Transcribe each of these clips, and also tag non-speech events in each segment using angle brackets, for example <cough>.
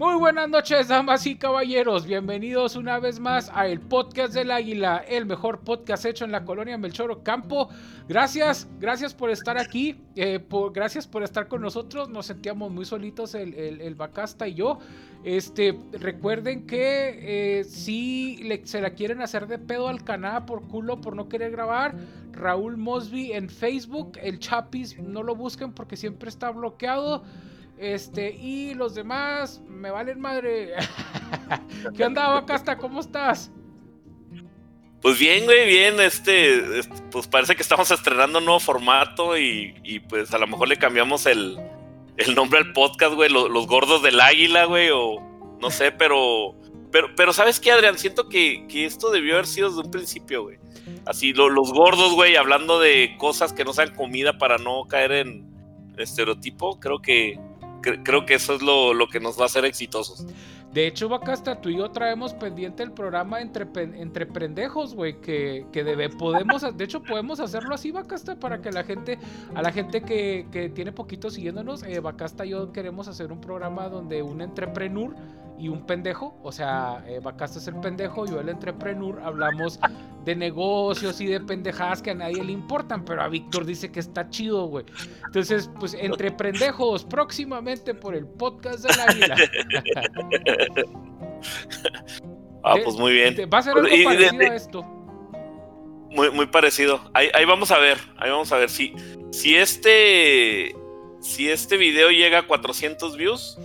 Muy buenas noches, damas y caballeros. Bienvenidos una vez más a el podcast del Águila, el mejor podcast hecho en la colonia Melchoro Campo. Gracias, gracias por estar aquí, eh, por, gracias por estar con nosotros. Nos sentíamos muy solitos el, el, Bacasta y yo. Este, recuerden que eh, si se la quieren hacer de pedo al canal por culo por no querer grabar, Raúl Mosby en Facebook, el Chapis, no lo busquen porque siempre está bloqueado. Este, y los demás me valen madre. <laughs> ¿Qué onda, Bacasta? ¿Cómo estás? Pues bien, güey, bien. Este, pues parece que estamos estrenando un nuevo formato y, pues a lo mejor le cambiamos el, nombre al podcast, güey. Los, gordos del águila, güey, o no sé, pero. Pero, pero ¿sabes qué, Adrián? Siento que, esto debió haber sido desde un principio, güey. Así, los gordos, güey, hablando de cosas que no sean comida para no caer en estereotipo. Creo que, creo que eso es lo, que nos va a hacer exitosos. De hecho, Bacasta, tú y yo traemos pendiente el programa entre, entre güey, que, que debe, podemos, de hecho podemos hacerlo así, Bacasta, para que la gente, a la gente que, que tiene poquito siguiéndonos, eh, Bacasta y yo queremos hacer un programa donde un entrepreneur y un pendejo, o sea, eh, Bacasta es el pendejo, yo el entrepreneur, hablamos de negocios y de pendejadas que a nadie le importan, pero a Víctor dice que está chido, güey. Entonces, pues entre pendejos, próximamente por el podcast <laughs> de la vida. ah, pues muy bien. Va a ser algo parecido a esto. Muy, muy parecido. Ahí, ahí, vamos a ver, ahí vamos a ver si, si este si este video llega a 400 views,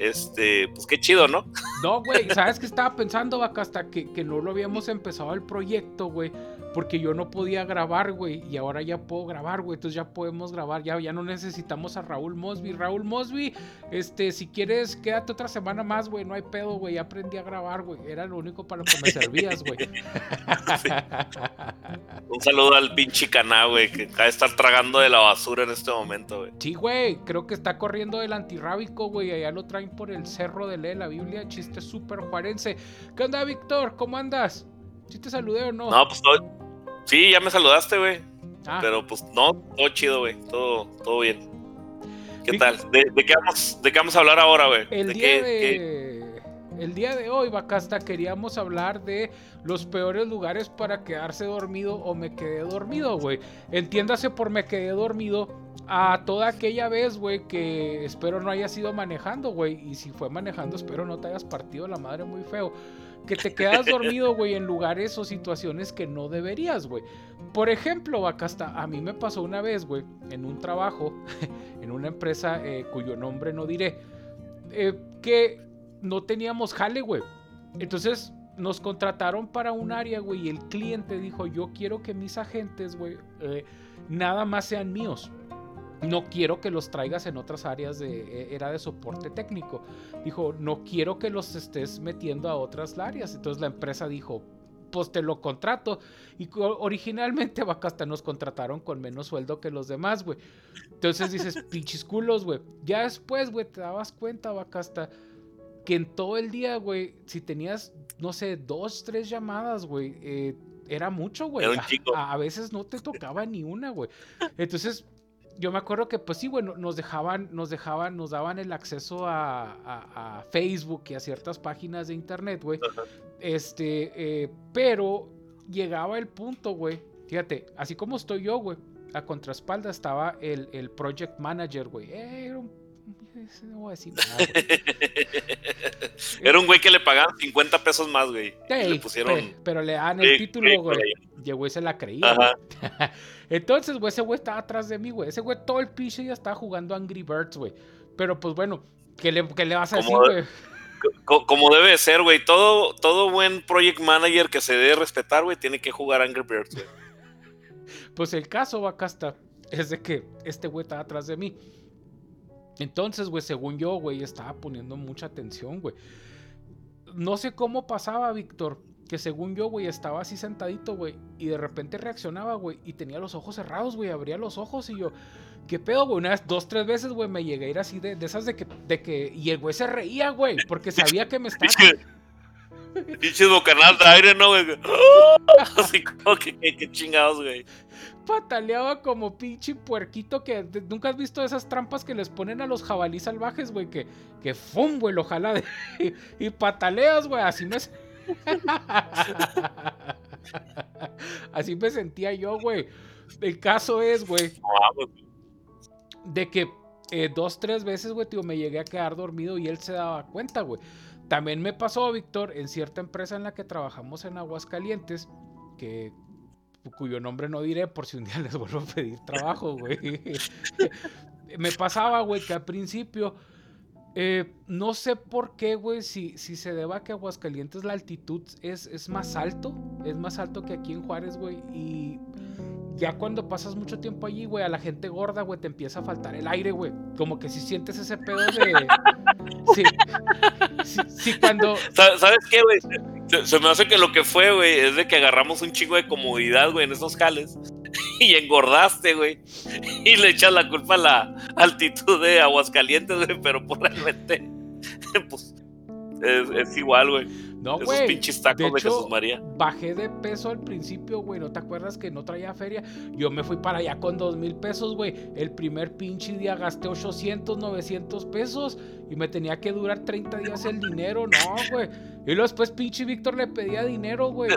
este, pues qué chido, ¿no? No, güey, ¿sabes qué estaba pensando, Vaca? Hasta que, que no lo habíamos empezado el proyecto, güey porque yo no podía grabar, güey, y ahora ya puedo grabar, güey, entonces ya podemos grabar, ya, ya no necesitamos a Raúl Mosby. Raúl Mosby, este, si quieres, quédate otra semana más, güey, no hay pedo, güey, ya aprendí a grabar, güey, era lo único para lo que me <laughs> servías, güey. Un saludo al pinche caná, güey, que acaba de estar tragando de la basura en este momento, güey. Sí, güey, creo que está corriendo del antirrábico, güey, allá lo traen por el cerro de Lee, la Biblia, chiste súper juarense. ¿Qué onda, Víctor? ¿Cómo andas? ¿Sí te saludé o no? No, pues Sí, ya me saludaste, güey. Ah. Pero pues no, todo chido, güey. Todo, todo bien. ¿Qué tal? ¿De, qué vamos, ¿De qué vamos a hablar ahora, güey? El, ¿De día de... el día de hoy, Bacasta, queríamos hablar de los peores lugares para quedarse dormido o me quedé dormido, güey. Entiéndase por me quedé dormido a toda aquella vez, güey, que espero no haya sido manejando, güey. Y si fue manejando, espero no te hayas partido la madre muy feo que te quedas dormido, güey, en lugares o situaciones que no deberías, güey. Por ejemplo, acá está, a mí me pasó una vez, güey, en un trabajo, <laughs> en una empresa eh, cuyo nombre no diré, eh, que no teníamos jale, güey. Entonces nos contrataron para un área, güey, y el cliente dijo, yo quiero que mis agentes, güey, eh, nada más sean míos no quiero que los traigas en otras áreas de e, era de soporte técnico. Dijo, no quiero que los estés metiendo a otras áreas. Entonces la empresa dijo, pues te lo contrato. Y originalmente <laughs> Bacasta nos contrataron con menos sueldo que los demás, güey. Entonces dices, <laughs> pinches culos, güey. Ya después, güey, te dabas cuenta, Bacasta, que en todo el día, güey, si tenías, no sé, dos, tres llamadas, güey, eh, era mucho, güey. A, a, veces no te tocaba ni una, güey. Entonces, yo me acuerdo que, pues sí, bueno, nos dejaban, nos dejaban, nos daban el acceso a, Facebook y a ciertas páginas de internet, güey. Este, eh, pero llegaba el punto, güey. Fíjate, así como estoy yo, güey. A contraespalda estaba el, el project manager, güey. Eh, era un no voy a decir <laughs> Era un güey que le pagaban 50 pesos más, güey. le pusieron... Pero, le dan el título, güey. Y el güey se la creía. <laughs> Entonces, güey, ese güey estaba atrás de mí, güey. Ese güey todo el pinche ya estaba jugando Angry Birds, güey. Pero pues bueno, ¿qué le, qué le vas a decir, güey? Como debe ser, güey. Todo, todo buen project manager que se debe respetar, güey, tiene que jugar Angry Birds, güey. <laughs> Pues el caso, acá está, es de que este güey estaba atrás de mí. Entonces, güey, según yo, güey, estaba poniendo mucha atención, güey. No sé cómo pasaba, Víctor, que según yo, güey, estaba así sentadito, güey, y de repente reaccionaba, güey, y tenía los ojos cerrados, güey, abría los ojos y yo, ¿qué pedo, güey? Una vez, dos, tres veces, güey, me llegué a ir así de, esas de que, de que, y el güey se reía, güey, porque sabía que me estaba... <laughs> Pinches bocanal de aire, ¿no, güey? <laughs> Así como que, que, chingados, güey. Pataleaba como pinche puerquito que nunca has visto esas trampas que les ponen a los jabalíes salvajes, güey, que, que fum, güey, lo de, <laughs> y, pataleas, güey, así me <laughs> Así me sentía yo, güey. El caso es, güey, de que eh, dos, tres veces, güey, tío, me llegué a quedar dormido y él se daba cuenta, güey. También me pasó, Víctor, en cierta empresa en la que trabajamos en Aguascalientes, que cuyo nombre no diré por si un día <laughs> les vuelvo a pedir trabajo, güey. <laughs> me pasaba, güey, que al principio, eh, no sé por qué, güey, si, si se deba a que Aguascalientes la altitud es, es más alto, es más alto que aquí en Juárez, güey, y ya cuando pasas mucho tiempo allí, güey, a la gente gorda, güey, te empieza a faltar el aire, güey. Como que si sientes ese pedo de. <laughs> Sí. Sí, cuando. ¿Sabes qué, güey? Se, me hace que lo que fue, güey, es de que agarramos un chingo de comodidad, güey, en esos jales. <laughs> Y engordaste, güey. Y le echas la culpa a la altitud de Aguascalientes, güey, pero por realmente. <laughs> Pues es, es igual, güey. No, güey. Esos pinches tacos de, Jesús María. Bajé de peso al principio, güey. ¿No te acuerdas que no traía feria? Yo me fui para allá con dos mil pesos, güey. El primer pinche día gasté 800, 900 pesos y me tenía que durar 30 días el dinero. No, güey. Y luego después pinche Víctor le pedía dinero, güey.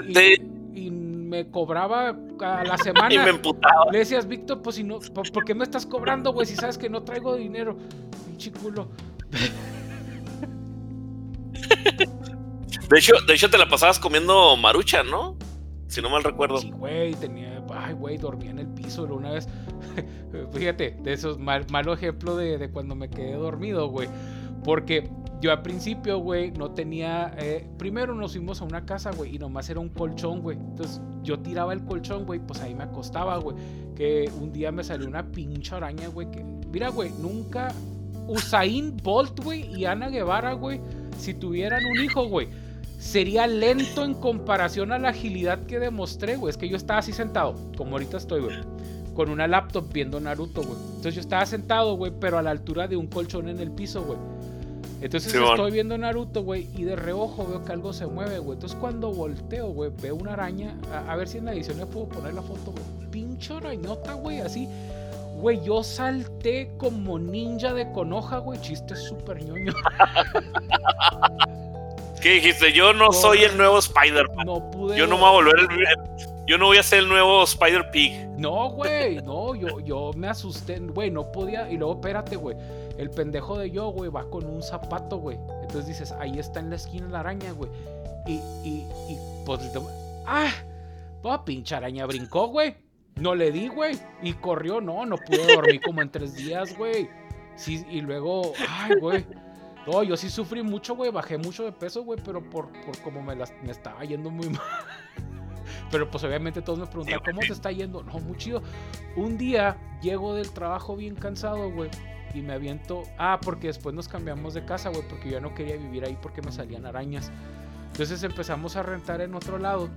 Y, me cobraba a la semana. <laughs> y me emputaba. Le decías, Víctor, pues si no, ¿por qué me estás cobrando, güey? Si sabes que no traigo dinero. Pinche culo. <laughs> De hecho, de hecho, te la pasabas comiendo marucha, ¿no? Si no mal recuerdo. Sí, güey, tenía. Ay, güey, dormía en el piso una vez. <laughs> Fíjate, de esos mal, malo ejemplo de, cuando me quedé dormido, güey. Porque yo al principio, güey, no tenía. Eh, primero nos fuimos a una casa, güey, y nomás era un colchón, güey. Entonces yo tiraba el colchón, güey, pues ahí me acostaba, güey. Que un día me salió una pinche araña, güey. Que, mira, güey, nunca. Usain Bolt, güey, y Ana Guevara, güey, si tuvieran un hijo, güey sería lento en comparación a la agilidad que demostré, güey. Es que yo estaba así sentado, como ahorita estoy, güey. Con una laptop viendo Naruto, güey. Entonces yo estaba sentado, güey, pero a la altura de un colchón en el piso, güey. Entonces estoy viendo Naruto, güey, y de reojo veo que algo se mueve, güey. Entonces cuando volteo, güey, veo una araña. A, ver si en la edición le puedo poner la foto, güey. Pinche arañota, güey, así. Güey, yo salté como ninja de conoja, güey. Chiste súper ñoño. <laughs> ¿Qué dijiste? Yo no soy el nuevo Spider-Man. No pude. Yo no me voy a volver el. Yo no voy a ser el nuevo Spider-Pig. No, güey. No, yo, yo me asusté. Güey, no podía. Y luego, espérate, güey. El pendejo de yo, güey, va con un zapato, güey. Entonces dices, ahí está en la esquina la araña, güey. Y, y, y, pues. ¡Ah! Pues, pinche araña brincó, güey. No le di, güey. Y corrió, no, no pude dormir como en tres días, güey. Sí, y luego, ay, güey. No, yo sí sufrí mucho, güey. Bajé mucho de peso, güey, pero por, por como me, las, me estaba yendo muy <laughs> mal. Pero pues obviamente todos me preguntan, ¿cómo te está yendo? No, muy chido. Un día llego del trabajo bien cansado, güey. Y me aviento. Ah, porque después nos cambiamos de casa, güey. Porque yo ya no quería vivir ahí porque me salían arañas. Entonces empezamos a rentar en otro lado.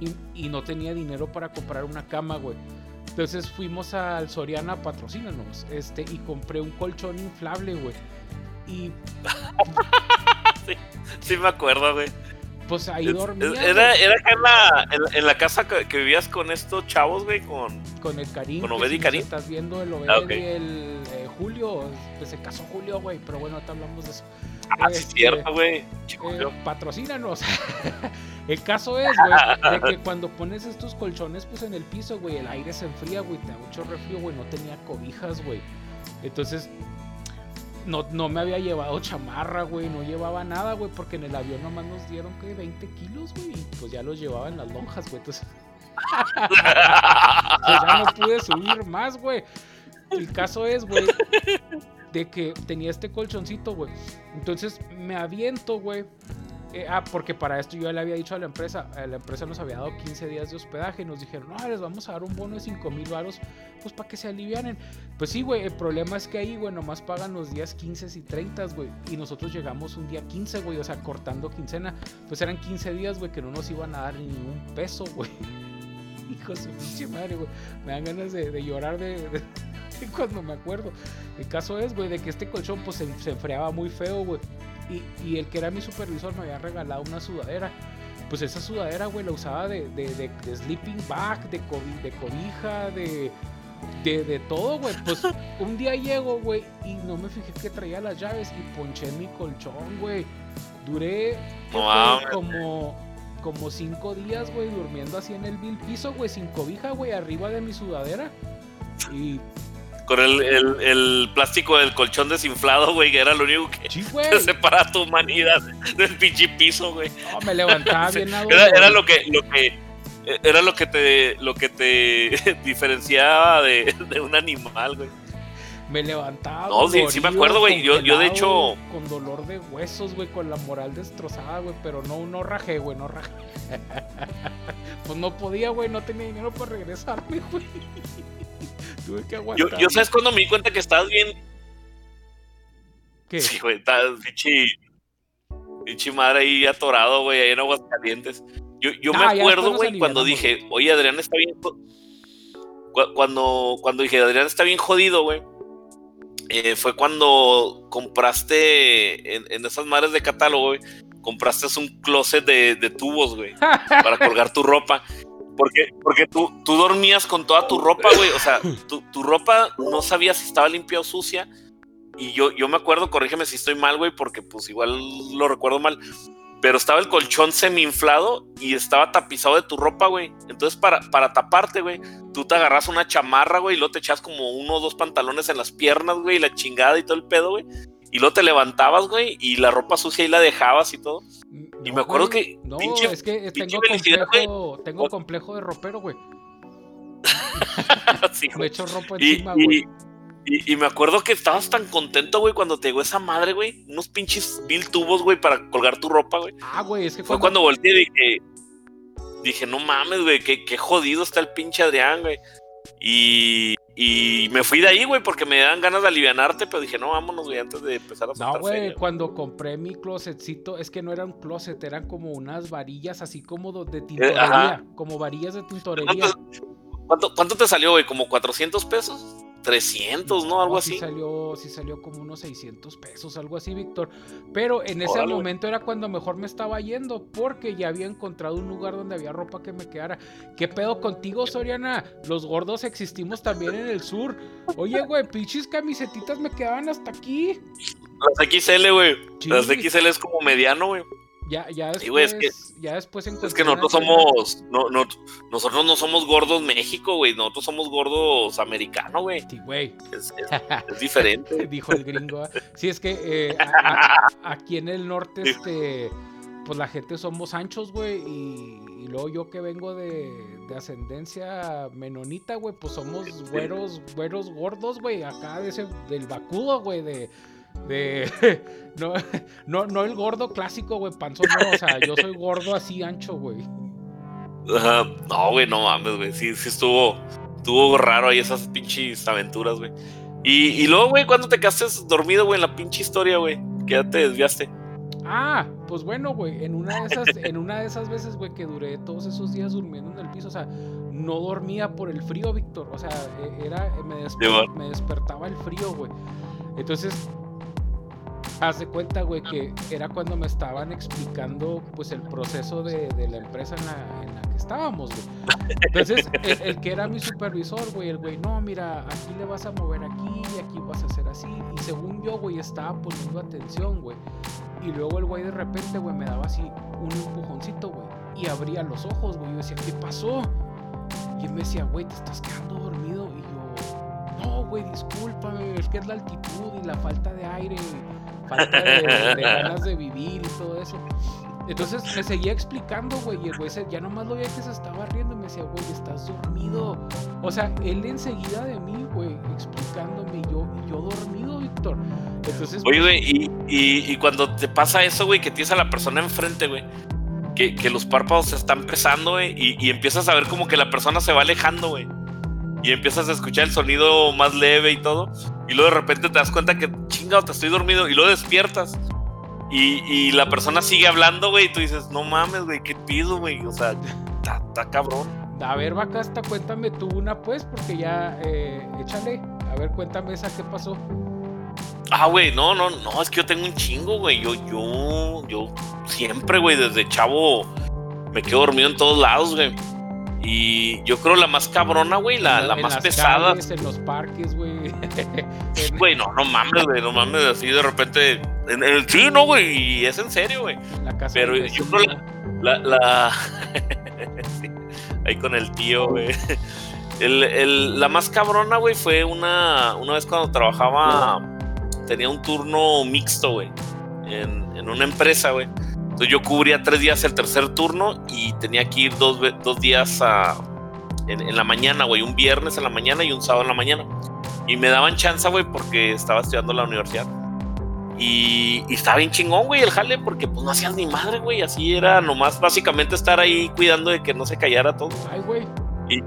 Y, y no tenía dinero para comprar una cama, güey. Entonces fuimos al Soriana, patrocínanos. Este, y compré un colchón inflable, güey y. <laughs> sí, me acuerdo, güey. Pues ahí dormía. Era, era acá en la, en, la casa que, vivías con estos chavos, güey, con. Con el Karim. Con Obed y Karim. Estás viendo el Obed ah, y el eh, Julio. Pues se casó Julio, güey. Pero bueno, ahorita hablamos de eso. Ah, sí, es este, cierto, güey. Eh, patrocínanos. <laughs> el caso es, güey, <laughs> de que cuando pones estos colchones, pues en el piso, güey, el aire se enfría, güey. Te da mucho refrío, güey. No tenía cobijas, güey. Entonces no, no me había llevado chamarra, güey, no llevaba nada, güey, porque en el avión nomás nos dieron, que 20 kilos, güey, y pues ya los llevaba en las lonjas, güey, entonces... <laughs> pues ya no pude subir más, güey. El caso es, güey, de que tenía este colchoncito, güey. Entonces me aviento, güey, eh, ah, porque para esto yo le había dicho a la empresa, a la empresa nos había dado 15 días de hospedaje y nos dijeron, no, les vamos a dar un bono de 5 mil varos, pues para que se alivianen. Pues sí, güey, el problema es que ahí, güey, nomás pagan los días 15 y 30, güey, y nosotros llegamos un día 15, güey, o sea, cortando quincena, pues eran 15 días, güey, que no nos iban a dar ni un peso, <laughs> güey. Hijo de su pinche madre, güey. Me dan ganas de, llorar <laughs> de, cuando me acuerdo. El caso es, güey, de que este colchón, pues se enfriaba muy feo, güey. Y, el que era mi supervisor me había regalado una sudadera. Pues esa sudadera, güey, la usaba de, de, sleeping bag, de, de cobija, de, de, todo, güey. Pues <laughs> un día llego, güey, y no me fijé que traía las llaves y ponché mi colchón, güey. Duré como, como cinco días, güey, durmiendo así en el vil piso, güey, sin cobija, güey, arriba de mi sudadera. Y con el, el, plástico del colchón desinflado, güey, que era lo único que sí, <laughs> separa tu humanidad del pinche piso, güey. No, me levantaba bien <laughs> era, era lo que, lo que era lo que te lo que te <laughs> diferenciaba de, de un animal, güey. Me levantaba. No, sí, sí me acuerdo, güey. Yo, yo de hecho. Con dolor de huesos, güey, con la moral destrozada, güey. Pero no, no rajé, güey, no rajé. pues no podía, güey, no tenía dinero para regresarme, güey. Tuve que aguantar. Yo, yo sabes cuando me di cuenta que estabas bien. ¿Qué? Sí, güey, estás. Pinche madre ahí atorado, güey, ahí en aguas calientes. Yo, yo me acuerdo, güey, cuando dije, oye, Adrián está bien. Cuando, cuando dije, Adrián está bien jodido, güey. Eh, fue cuando compraste en, en, esas madres de catálogo, güey. Compraste un closet de, de tubos, güey. <laughs> para colgar tu ropa. Porque, porque tú, tú dormías con toda tu ropa, güey. O sea, <laughs> tu, tu, ropa no sabías si estaba limpia o sucia. Y yo, yo me acuerdo, corrígeme si estoy mal, güey, porque pues igual lo recuerdo mal. Pero estaba el colchón semi inflado y estaba tapizado de tu ropa, güey. Entonces, para, para taparte, güey, tú te agarras una chamarra, güey, y luego te echas como uno o dos pantalones en las piernas, güey, y la chingada y todo el pedo, güey. Y luego te levantabas, güey, y la ropa sucia ahí la dejabas y todo. y me acuerdo que. No, es que tengo complejo, tengo complejo de ropero, güey. <laughs> sí, me echo ropa encima, güey. Y, me acuerdo que estabas tan contento, güey, cuando te llegó esa madre, güey. Unos pinches mil tubos, güey, para colgar tu ropa, güey. Ah, güey, es que Fue cuando, volteé y dije. Dije, no mames, güey, qué, qué jodido está el pinche Adrián, güey. Y, y me fui de ahí, güey, porque me dan ganas de alivianarte, pero dije, no, vámonos, güey, antes de empezar a No, güey, cuando compré mi closetcito, es que no era un closet, eran como unas varillas así como de eh, tintorería, como varillas de tintorería. ¿Cuánto, cuánto te salió, güey? ¿Como 400 pesos? 300, ¿no? Algo así. Salió, sí salió como unos 600 pesos, algo así, Víctor. Pero en ese momento era cuando mejor me estaba yendo, porque ya había encontrado un lugar donde había ropa que me quedara. ¿Qué pedo contigo, Soriana? Los gordos existimos también en el sur. Oye, güey, pinches camisetitas me quedaban hasta aquí. Las XL, güey. Las XL es como mediano, güey. Ya, ya después, es que, ya después Es que nosotros somos, no, no, nosotros no somos gordos México, güey, nosotros somos gordos americano, güey. Sí, güey. Es, <laughs> diferente. <laughs> Dijo el gringo. ¿ah? Sí, es que eh, aquí en el norte, este, pues la gente somos anchos, güey, y, luego yo que vengo de, de ascendencia menonita, güey, pues somos güeros, güeros gordos, güey, acá de ese, del vacudo, güey, de de. <laughs> No, no, no el gordo clásico, güey, panzón, no. O sea, yo soy gordo así ancho, güey. No, güey, no mames, güey. Sí, sí estuvo. Estuvo raro ahí esas pinches aventuras, güey. Y, y luego, güey, ¿cuándo te quedaste dormido, güey, en la pinche historia, güey? Que ya te desviaste. Ah, pues bueno, güey, en una de esas, <laughs> en una de esas veces, güey, que duré todos esos días durmiendo en el piso, o sea, no dormía por el frío, Víctor, o sea, e, era, me, me despertaba el frío, güey. Entonces, Haz de cuenta, güey, que era cuando me estaban explicando, pues, el proceso de, la empresa en la, que estábamos, güey. Entonces, <laughs> el, que era mi supervisor, güey, el güey, no, mira, aquí le vas a mover aquí y aquí vas a hacer así. Y según yo, güey, estaba poniendo atención, güey. Y luego el güey de repente, güey, me daba así un empujoncito, güey. Y abría los ojos, güey. Yo decía, ¿qué pasó? Y él me decía, güey, te estás quedando dormido. Y yo, no, güey, discúlpame, es que es la altitud y la falta de aire falta de, <laughs> ganas de vivir y todo eso. Entonces me seguía explicando, güey, y el güey ya nomás lo veía que se estaba riendo y me decía, güey, estás dormido. O sea, él enseguida de mí, güey, explicándome y yo, y yo dormido, Víctor. Entonces. Oye, güey, y, y, cuando te pasa eso, güey, que tienes a la persona enfrente, güey, que, que los párpados se están pesando, güey, y, y empiezas a ver como que la persona se va alejando, güey y empiezas a escuchar el sonido más leve y todo, y luego de repente te das cuenta que chingado, te estoy dormido, y luego despiertas. Y, la persona sigue hablando, güey, y tú dices, no mames, güey, ¿qué pido, güey? O sea, está cabrón. A ver, Bacasta, cuéntame tú una, pues, porque ya, eh, échale. A ver, cuéntame esa, ¿qué pasó? Ah, güey, no, no, no, es que yo tengo un chingo, güey. Yo, yo, yo siempre, güey, desde chavo me quedo dormido en todos lados, güey. Y yo creo la más cabrona, güey, la, la más pesada. en los parques, güey. <laughs> Güey, no, no mames, güey, no mames, así de repente. En, el sí, no, güey, y es en serio, güey. Pero yo creo la. la, <laughs> ahí con el tío, güey. El, el, la más cabrona, güey, fue una, una vez cuando trabajaba. Tenía un turno mixto, güey. En, en una empresa, güey. Entonces yo cubría tres días el tercer turno y tenía que ir dos, dos días a, en, la mañana, güey. Un viernes en la mañana y un sábado en la mañana. Y me daban chance, güey, porque estaba estudiando en la universidad. Y, estaba bien chingón, güey, el jale, porque pues no hacías ni madre, güey. Así era nomás básicamente estar ahí cuidando de que no se callara todo. Ay, güey. Y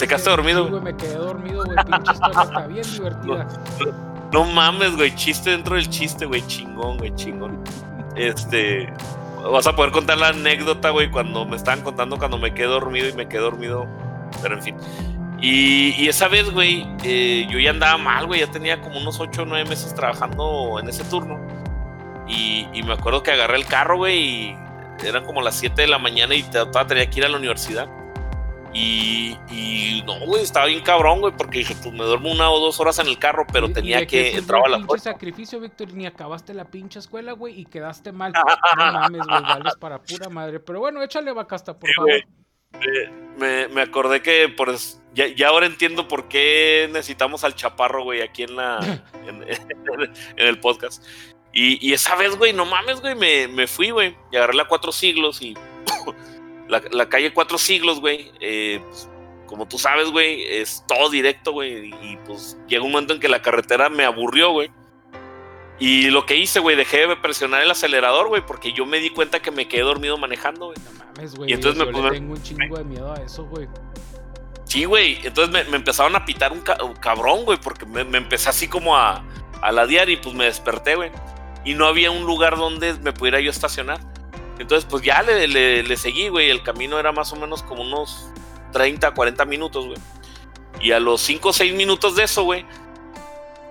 te quedaste dormido. Sí, güey, me quedé dormido, güey. Pinche historia está <laughs> bien divertida. No, no mames, güey. Chiste dentro del chiste, güey. Chingón, güey, chingón. Este vas a poder contar la anécdota, güey, cuando me estaban contando cuando me quedé dormido y me quedé dormido. Pero en fin. Y, esa vez, güey, eh, yo ya andaba mal, güey, ya tenía como unos 8 o 9 meses trabajando en ese turno. Y, me acuerdo que agarré el carro, güey, y eran como las 7 de la mañana y todavía tenía que ir a la universidad. Y, no, güey, estaba bien cabrón, güey, porque dije, pues me duermo una o dos horas en el carro, pero tenía que entrar a la pinche sacrificio, Víctor, ni acabaste la pinche escuela, güey, y quedaste mal. <laughs> no mames, güey, vales para pura madre. Pero bueno, échale vacasta, por favor. Me, me, acordé que por ya, ya, ahora entiendo por qué necesitamos al chaparro, güey, aquí en la <laughs> en, el podcast. Y, y, esa vez, güey, no mames, güey, me, me fui, güey, y agarré la cuatro siglos y la, calle Cuatro Siglos, güey, eh, pues, como tú sabes, güey, es todo directo, güey. Y pues llegó un momento en que la carretera me aburrió, güey. Y lo que hice, güey, dejé de presionar el acelerador, güey, porque yo me di cuenta que me quedé dormido manejando, güey. No mames, güey. Y entonces me le tengo un chingo de miedo a eso, güey. Sí, güey. Entonces me, empezaron a pitar un, cabrón, güey, porque me, empecé así como a, a ladear y pues me desperté, güey. Y no había un lugar donde me pudiera yo estacionar. Entonces, pues ya le, le, seguí, güey. El camino era más o menos como unos 30, 40 minutos, güey. Y a los 5 o 6 minutos de eso, güey,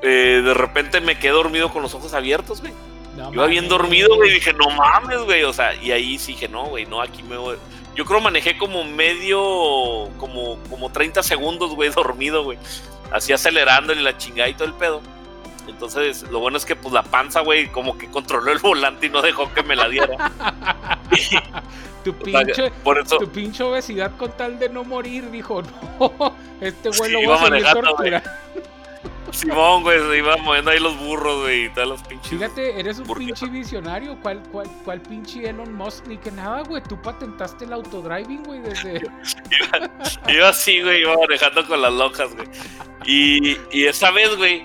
eh, de repente me quedé dormido con los ojos abiertos, güey. No, Iba bien dormido, güey. Dije, no mames, güey. O sea, y ahí sí dije, no, güey, no, aquí me voy. Yo creo manejé como medio, como, como 30 segundos, güey, <laughs> dormido, güey. Así acelerándole la chingada y todo el pedo. Entonces, lo bueno es que pues la panza, güey, como que controló el volante y no dejó que me la diera. <laughs> tu, pinche, tu pinche obesidad con tal de no morir, dijo, <laughs> no, este güey lo va a seguir torturando. <laughs> Simón, güey, se iba moviendo ahí los burros, güey, y todas las pinches. Fíjate, eres un pinche visionario. ¿Cuál, cuál, cuál pinche Elon Musk? Ni que nada, güey. Tú patentaste el autodriving, güey, desde. iba, así, güey, iba manejando con las locas, güey. Y, y esa vez, güey,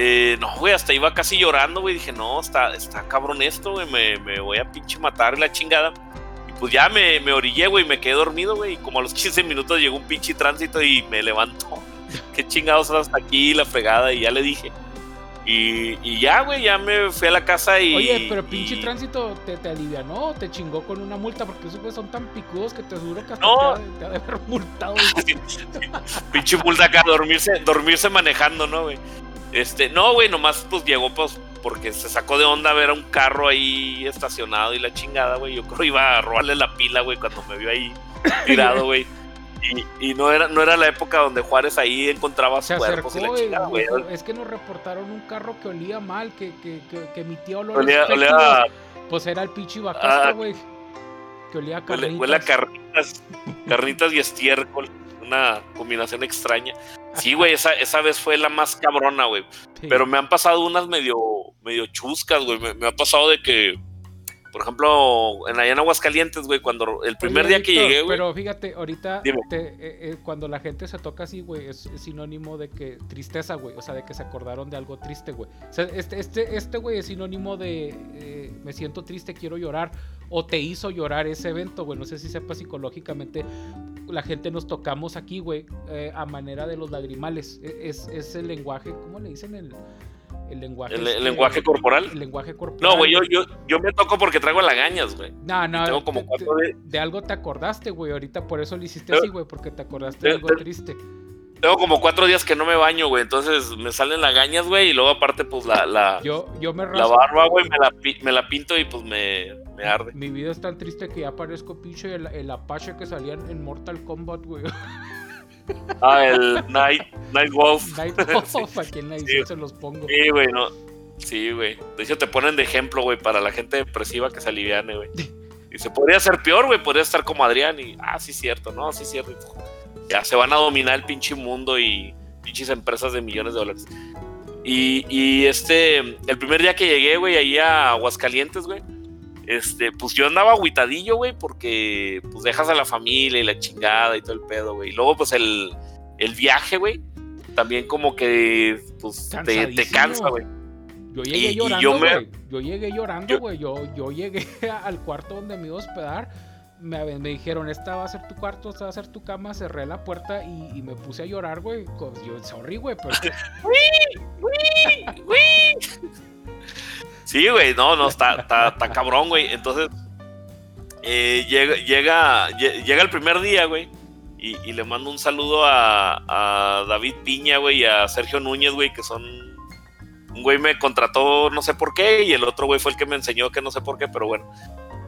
eh, no, güey, hasta iba casi llorando, güey. Dije, no, está, está cabrón esto, güey. Me, voy a pinche matar la chingada. Y pues ya me, me orillé, güey. Me quedé dormido, güey. Y como a los <laughs> 15 minutos llegó un pinche tránsito y me levantó. <laughs> Qué chingados hasta aquí, la fregada. Y ya le dije. Y, ya, güey, ya me fui a la casa y. Oye, pero pinche tránsito te, te alivianó, te chingó con una multa, porque esos güeyes son tan picudos que te aseguro que hasta te, ha, de haber multado. <laughs> pinche multa acá, dormirse, dormirse manejando, ¿no, güey? Este, no, güey, nomás pues llegó pues porque se sacó de onda ver a un carro ahí estacionado y la chingada, güey. Yo creo que iba a robarle la pila, güey, cuando me vio ahí <laughs> tirado, güey. Y, no era no era la época donde Juárez ahí encontraba se cuerpos y la chingada, güey. Es que nos reportaron un carro que olía mal, que, que, que, emitía olor olía, olía, Pues era el pinche ah. güey. Que olía a carnitas. Huele a carnitas, carnitas y estiércol una combinación extraña. Sí, güey, esa, esa vez fue la más cabrona, güey. Pero me han pasado unas medio, medio chuscas, güey. Me, ha pasado de que, por ejemplo, en allá en Aguascalientes, güey, cuando el primer día que llegué, güey. Pero fíjate, ahorita, eh, eh, cuando la gente se toca así, güey, es, sinónimo de que tristeza, güey. O sea, de que se acordaron de algo triste, güey. O sea, este, este, este, güey, es sinónimo de eh, me siento triste, quiero llorar o te hizo llorar ese evento, güey. No sé si sepa psicológicamente, la gente nos tocamos aquí, güey, eh, a manera de los lagrimales. E, es, es, el lenguaje, ¿cómo le dicen? El, el lenguaje. ¿El, este, lenguaje corporal? El lenguaje corporal. No, güey, yo, yo, yo, me toco porque traigo lagañas, güey. No, no. Tengo como cuatro de... de... algo te acordaste, güey. Ahorita por eso lo hiciste así, güey, porque te acordaste de, algo triste. Tengo como cuatro días que no me baño, güey. Entonces me salen lagañas, güey. Y luego aparte, pues la, la, Yo, yo me la barba, güey, me la, pi- me la pinto y pues me, me arde. Mi vida es tan triste que ya parezco pinche el, el Apache que salía en- en Mortal Kombat, güey. <laughs> Ah, el Night, Night Wolf. <laughs> Night Wolf, aquí en la edición se los pongo. Sí, güey, no. Sí, güey. De hecho, te ponen de ejemplo, güey, para la gente depresiva que se aliviane, güey. <laughs> Y se podría ser peor, güey. Podría estar como Adrián y. Ah, sí, cierto, no, sí, cierto. Ya se van a dominar el pinche mundo y pinches empresas de millones de dólares. Y, y este. El primer día que llegué, güey, ahí a Aguascalientes, güey. Este, pues yo andaba agüitadillo, güey, porque pues dejas a la familia y la chingada y todo el pedo, güey. Y luego, pues el, el viaje, güey, también como que, pues, te, te cansa, güey. Yo llegué Y- y llorando, yo me-. Yo llegué llorando, Yo- güey. Yo, yo llegué <laughs> al cuarto donde me iba a hospedar. Me, me dijeron, esta va a ser tu cuarto, esta va a ser tu cama. Cerré la puerta y, y me puse a llorar, güey. Yo, sorry, güey, pero <laughs> Sí, güey, no, no, está, está, está cabrón, güey. Entonces, eh, llega, llega, lle- llega el primer día, güey. Y, y le mando un saludo a, a David Piña, güey, y a Sergio Núñez, güey, que son. Un güey me contrató no sé por qué, y el otro güey fue el que me enseñó que no sé por qué, pero bueno.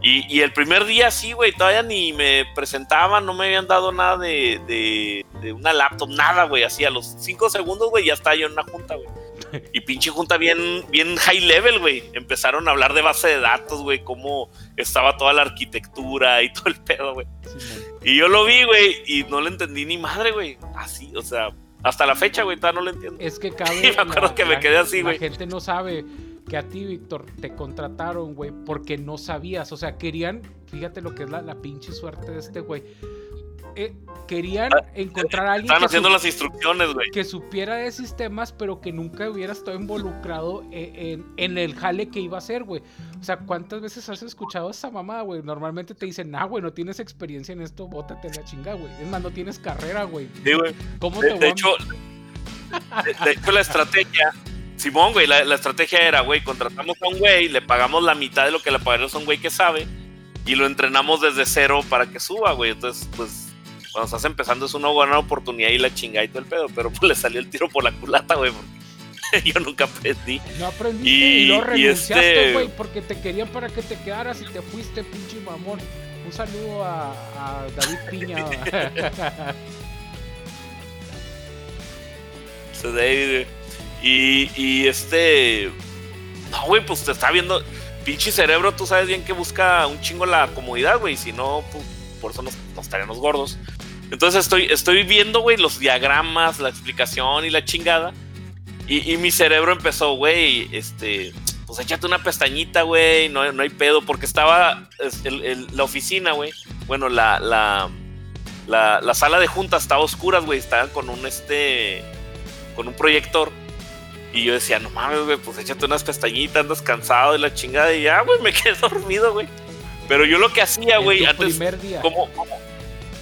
Y, y el primer día sí, güey, todavía ni me presentaban, no me habían dado nada de, de, de una laptop, nada, güey. Así a los cinco segundos, güey, ya estaba yo en una junta, güey. <laughs> Y pinche junta bien, bien high level, güey. Empezaron a hablar de base de datos, güey, cómo estaba toda la arquitectura y todo el pedo, güey. Y yo lo vi, güey, y no le entendí ni madre, güey. Así, o sea, hasta la fecha, güey, todavía no lo entiendo. es que <laughs> cabe. me acuerdo que me quedé así, La güey. gente no sabe que a ti, Víctor, te contrataron, güey, porque no sabías. O sea, querían, fíjate lo que es la, la pinche suerte de este güey. Eh, querían encontrar a alguien Estaban que, haciendo las instrucciones, güey. que supiera de sistemas, pero que nunca hubiera estado involucrado e- en, en el jale que iba a hacer, güey. O sea, ¿cuántas veces has escuchado esa mamada, güey? Normalmente te dicen, nah, güey, no tienes experiencia en esto, bótate la chinga, güey. Es más, no tienes carrera, güey. Sí, güey. ¿Cómo De, te de voy a- hecho, <laughs> de, de hecho, la estrategia, Simón, güey, la, la estrategia era, güey, contratamos a un güey, le pagamos la mitad de lo que le pagaríamos a un güey que sabe y lo entrenamos desde cero para que suba, güey. Entonces, pues, cuando estás empezando es una buena oportunidad y la chingada y todo el pedo, pero pues le salió el tiro por la culata, güey, porque <laughs> yo nunca aprendí. No aprendiste Y- y, lo y renunciaste, este- güey, porque te querían para que te quedaras y te fuiste, pinche mamón. Un saludo a, a David Piña. <laughs> David, güey. Y, este. No, güey, pues te está viendo. Pinche cerebro, tú sabes bien que busca un chingo la comodidad, güey. Si no, pues, por eso nos, nos estaríamos gordos. Entonces estoy, estoy viendo, güey, los diagramas, la explicación y la chingada. Y, mi cerebro empezó, güey, este. Pues échate una pestañita, güey. No, no hay pedo. Porque estaba la oficina, güey. Bueno, la, la, la, la sala de juntas estaba oscuras, güey. Estaban con un este. Con un proyector. Y yo decía, no mames, güey, pues échate unas pestañitas, andas cansado de la chingada. Y ya, güey, me <laughs> quedé dormido, güey. Pero yo lo que hacía, güey, antes. primer día. Como, como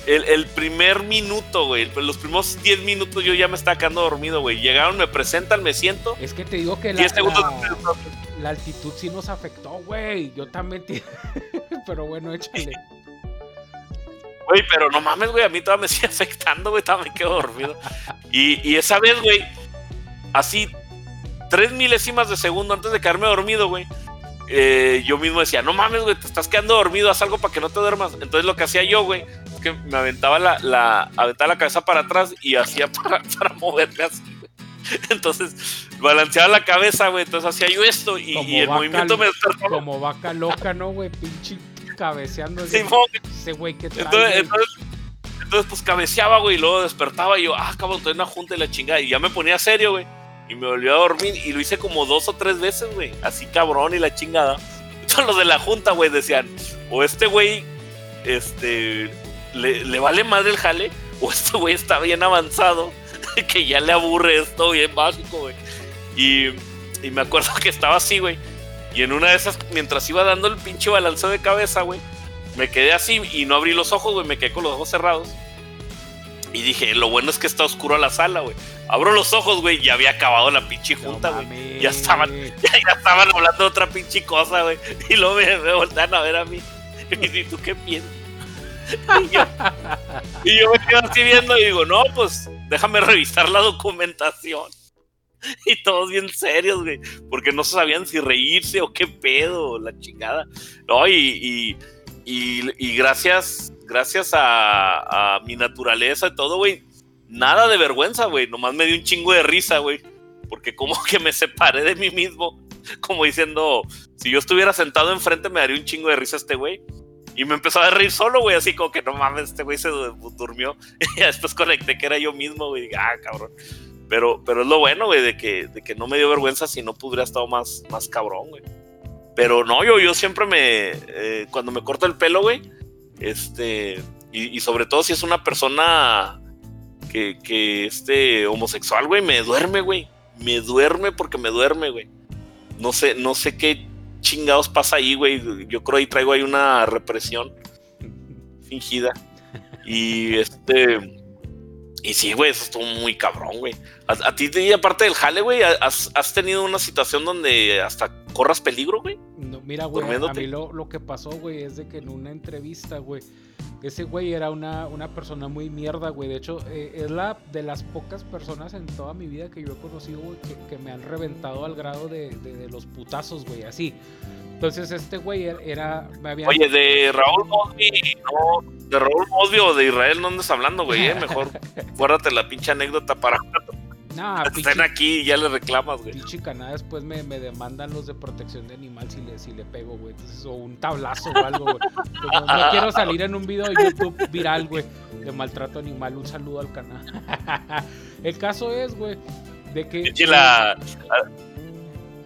el, el primer minuto, güey. Los primeros 10 minutos yo ya me estaba quedando dormido, güey. Llegaron, me presentan, me siento. Es que te digo que la, 10 segundos. la, la altitud sí nos afectó, güey. Yo también. te- <laughs> Pero bueno, échale. Güey, pero no mames, güey, a mí todavía me sigue <laughs> afectando, güey, todavía me quedo dormido. Y, y esa vez, güey, así, tres milésimas de segundo antes de quedarme dormido, güey, eh, yo mismo decía, no mames, güey, te estás quedando dormido, haz algo para que no te duermas. Entonces lo que hacía yo, güey, es que me aventaba la, la, aventaba la cabeza para atrás y hacía <laughs> para, para moverme así, güey. Entonces, balanceaba la cabeza, güey, entonces hacía yo esto y, el movimiento me despertaba. Como vaca loca, ¿no, güey? Pinche cabeceando. Simón, Ese güey que trae. Entonces, güey. entonces, entonces, pues cabeceaba, güey, y luego despertaba y yo, ah, cabrón, estoy en una junta y la chingada. Y ya me ponía serio, güey. Y me volvió a dormir y lo hice como dos o tres veces, güey. Así cabrón y la chingada. <laughs> Entonces los de la junta, güey, decían, o este güey, este, le, le vale madre el jale, o este güey está bien avanzado, <laughs> que ya le aburre esto bien básico, güey. Y, y me acuerdo que estaba así, güey. Y en una de esas, mientras iba dando el pinche balanceo de cabeza, güey, me quedé así y no abrí los ojos, güey, me quedé con los ojos cerrados. Y dije, lo bueno es que está oscuro la sala, güey. Abro los ojos, güey, y había acabado la pinche junta, güey. Ya estaban, ya, ya estaban hablando de otra pinche cosa, güey. Y luego me, me voltean a ver a mí. Y me dicen, ¿tú qué piensas? Y yo, y yo me quedo así viendo y digo, no, pues déjame revisar la documentación. Y todos bien serios, güey, porque no sabían si reírse o qué pedo, la chingada. No, y, y, gracias, gracias a, a mi naturaleza y todo, güey, nada de vergüenza, güey, nomás me dio un chingo de risa, güey, porque como <laughs> que me separé de mí mismo, como diciendo, si yo estuviera sentado enfrente me daría un chingo de risa este güey. Y me empezó a reír solo, güey, así como que no mames, este güey se durmió. <laughs> Y después conecté que era yo mismo, güey. Ah, cabrón. Pero, pero es lo bueno, güey, de que, de que no me dio vergüenza si no pudiera estado más, más cabrón, güey. Pero no, yo, yo siempre me. Eh, cuando me corto el pelo, güey, este. Y, sobre todo si es una persona que, que este homosexual, güey, me duerme, güey. Me duerme porque me duerme, güey. No sé, no sé qué chingados pasa ahí, güey. Yo creo ahí traigo ahí una represión fingida. Y este. Y sí, güey, eso estuvo muy cabrón, güey. A, ti, aparte del jale, güey, ¿has, tenido una situación donde hasta corras peligro, güey? No, mira, güey, a mí lo, lo que pasó, güey, es de que en una entrevista, güey, ese güey era una, una persona muy mierda, güey. De hecho, eh, es la de las pocas personas en toda mi vida que yo he conocido, güey, que, me han reventado al grado de, los putazos, güey, así. Entonces, este güey er, era. Oye, de Raúl no. De Raúl Mosby o de Israel no andes hablando, güey. Eh. Mejor <laughs> guárdate la pinche anécdota para <laughs> están aquí y ya le reclamas, güey. Pinche Canadá después me, me, demandan los de protección de animal si le, si le pego, güey. o un tablazo o algo, güey. No, quiero salir en un video de YouTube viral, güey, de maltrato animal. Un saludo al canal. <laughs> El caso es, güey, de que. La...